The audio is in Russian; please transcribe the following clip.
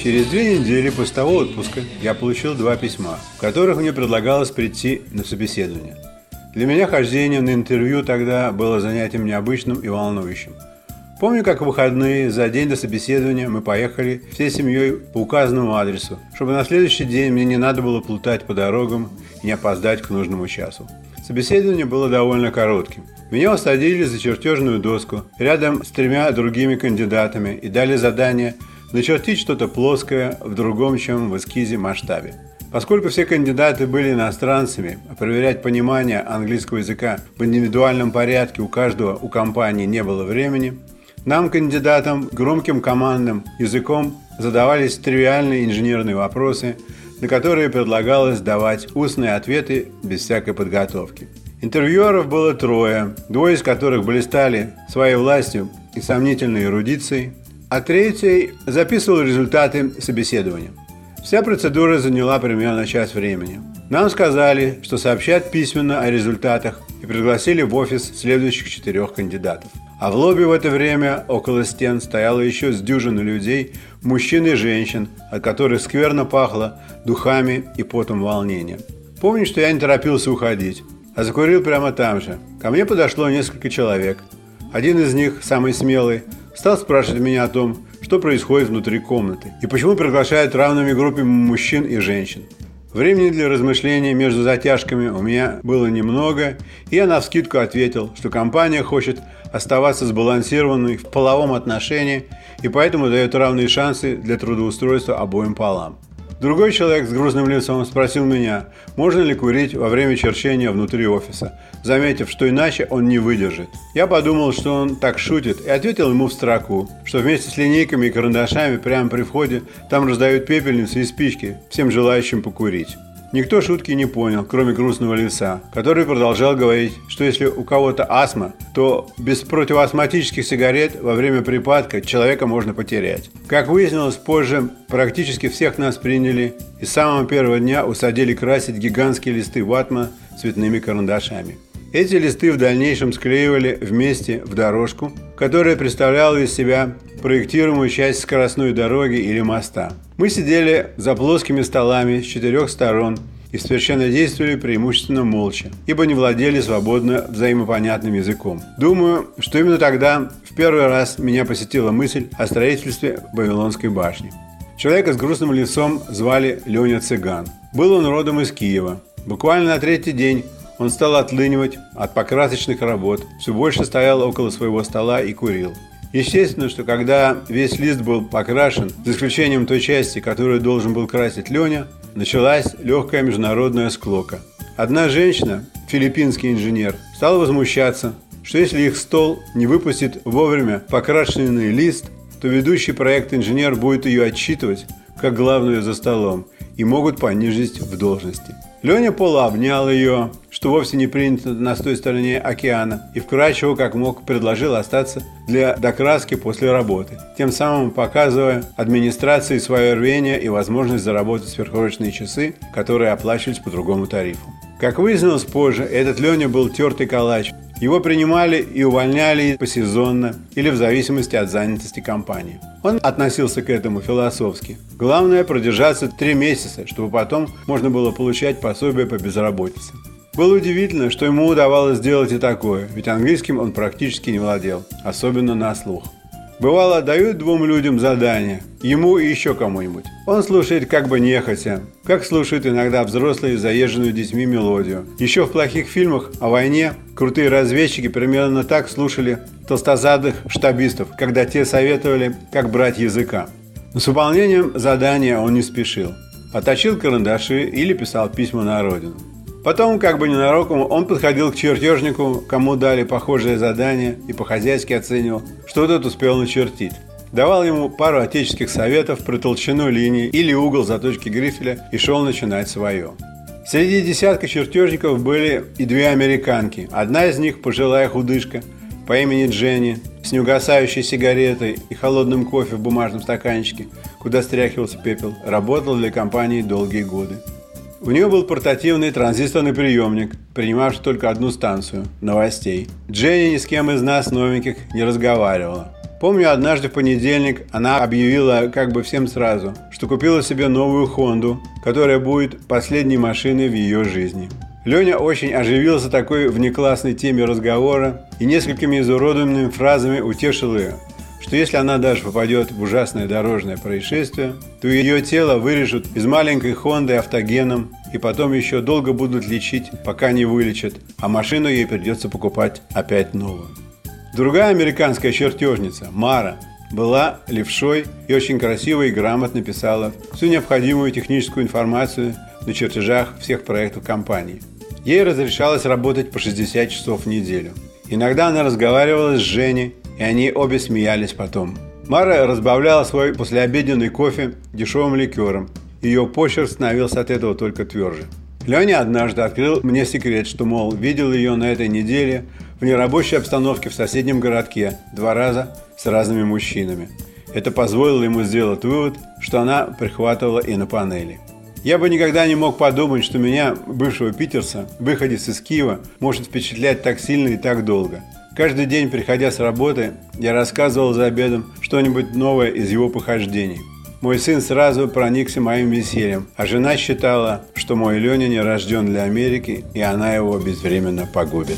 Через две недели после того отпуска я получил два письма, в которых мне предлагалось прийти на собеседование. Для меня хождение на интервью тогда было занятием необычным и волнующим. Помню, как в выходные за день до собеседования мы поехали всей семьей по указанному адресу, чтобы на следующий день мне не надо было плутать по дорогам и не опоздать к нужному часу. Собеседование было довольно коротким. Меня усадили за чертежную доску рядом с тремя другими кандидатами и дали задание начертить что-то плоское в другом, чем в эскизе масштабе. Поскольку все кандидаты были иностранцами, а проверять понимание английского языка в индивидуальном порядке у каждого у компании не было времени, нам, кандидатам, громким командным языком задавались тривиальные инженерные вопросы, на которые предлагалось давать устные ответы без всякой подготовки. Интервьюеров было трое, двое из которых блистали своей властью и сомнительной эрудицией, а третий записывал результаты собеседования. Вся процедура заняла примерно час времени. Нам сказали, что сообщат письменно о результатах и пригласили в офис следующих четырех кандидатов. А в лобби в это время около стен стояло еще с дюжины людей, мужчин и женщин, от которых скверно пахло духами и потом волнения. Помню, что я не торопился уходить, а закурил прямо там же. Ко мне подошло несколько человек. Один из них, самый смелый, стал спрашивать меня о том, что происходит внутри комнаты и почему приглашают равными группами мужчин и женщин. Времени для размышлений между затяжками у меня было немного, и я навскидку ответил, что компания хочет оставаться сбалансированной в половом отношении и поэтому дает равные шансы для трудоустройства обоим полам. Другой человек с грустным лицом спросил меня, можно ли курить во время черчения внутри офиса, заметив, что иначе он не выдержит. Я подумал, что он так шутит, и ответил ему в строку, что вместе с линейками и карандашами прямо при входе там раздают пепельницы и спички всем желающим покурить. Никто шутки не понял, кроме грустного лица, который продолжал говорить, что если у кого-то астма, то без противоастматических сигарет во время припадка человека можно потерять. Как выяснилось позже, практически всех нас приняли и с самого первого дня усадили красить гигантские листы ватма цветными карандашами. Эти листы в дальнейшем склеивали вместе в дорожку, которая представляла из себя проектируемую часть скоростной дороги или моста. Мы сидели за плоскими столами с четырех сторон и совершенно действовали преимущественно молча, ибо не владели свободно взаимопонятным языком. Думаю, что именно тогда в первый раз меня посетила мысль о строительстве Вавилонской башни. Человека с грустным лицом звали Леня Цыган. Был он родом из Киева. Буквально на третий день он стал отлынивать от покрасочных работ, все больше стоял около своего стола и курил. Естественно, что когда весь лист был покрашен, за исключением той части, которую должен был красить Леня, началась легкая международная склока. Одна женщина, филиппинский инженер, стала возмущаться, что если их стол не выпустит вовремя покрашенный лист, то ведущий проект инженер будет ее отчитывать как главную за столом и могут понизить в должности. Леня Пола обнял ее, что вовсе не принято на той стороне океана, и вкрадчиво, как мог, предложил остаться для докраски после работы, тем самым показывая администрации свое рвение и возможность заработать сверхурочные часы, которые оплачивались по другому тарифу. Как выяснилось позже, этот Леня был тертый калач. Его принимали и увольняли посезонно или в зависимости от занятости компании. Он относился к этому философски. Главное продержаться три месяца, чтобы потом можно было получать пособие по безработице. Было удивительно, что ему удавалось сделать и такое, ведь английским он практически не владел, особенно на слух. Бывало, дают двум людям задание, ему и еще кому-нибудь. Он слушает как бы нехотя, как слушают иногда взрослые заезженную детьми мелодию. Еще в плохих фильмах о войне крутые разведчики примерно так слушали толстозадых штабистов, когда те советовали, как брать языка. С выполнением задания он не спешил. Отточил карандаши или писал письма на родину. Потом, как бы ненароком, он подходил к чертежнику, кому дали похожее задание, и по-хозяйски оценивал, что тот успел начертить. Давал ему пару отеческих советов про толщину линии или угол заточки грифеля и шел начинать свое. Среди десятка чертежников были и две американки. Одна из них, пожилая худышка, по имени Дженни, с неугасающей сигаретой и холодным кофе в бумажном стаканчике, куда стряхивался пепел, работала для компании долгие годы. У нее был портативный транзисторный приемник, принимавший только одну станцию – новостей. Дженни ни с кем из нас новеньких не разговаривала. Помню, однажды в понедельник она объявила как бы всем сразу, что купила себе новую Хонду, которая будет последней машиной в ее жизни. Леня очень оживился такой внеклассной теме разговора и несколькими изуродованными фразами утешил ее, что если она даже попадет в ужасное дорожное происшествие, то ее тело вырежут из маленькой Хонды автогеном и потом еще долго будут лечить, пока не вылечат, а машину ей придется покупать опять новую. Другая американская чертежница, Мара, была левшой и очень красиво и грамотно писала всю необходимую техническую информацию на чертежах всех проектов компании. Ей разрешалось работать по 60 часов в неделю. Иногда она разговаривала с Женей, и они обе смеялись потом. Мара разбавляла свой послеобеденный кофе дешевым ликером. Ее почерк становился от этого только тверже. Леня однажды открыл мне секрет, что, мол, видел ее на этой неделе в нерабочей обстановке в соседнем городке два раза с разными мужчинами. Это позволило ему сделать вывод, что она прихватывала и на панели. Я бы никогда не мог подумать, что меня, бывшего питерца, выходец из Киева, может впечатлять так сильно и так долго. Каждый день, приходя с работы, я рассказывал за обедом что-нибудь новое из его похождений. Мой сын сразу проникся моим весельем, а жена считала, что мой Леня не рожден для Америки, и она его безвременно погубит.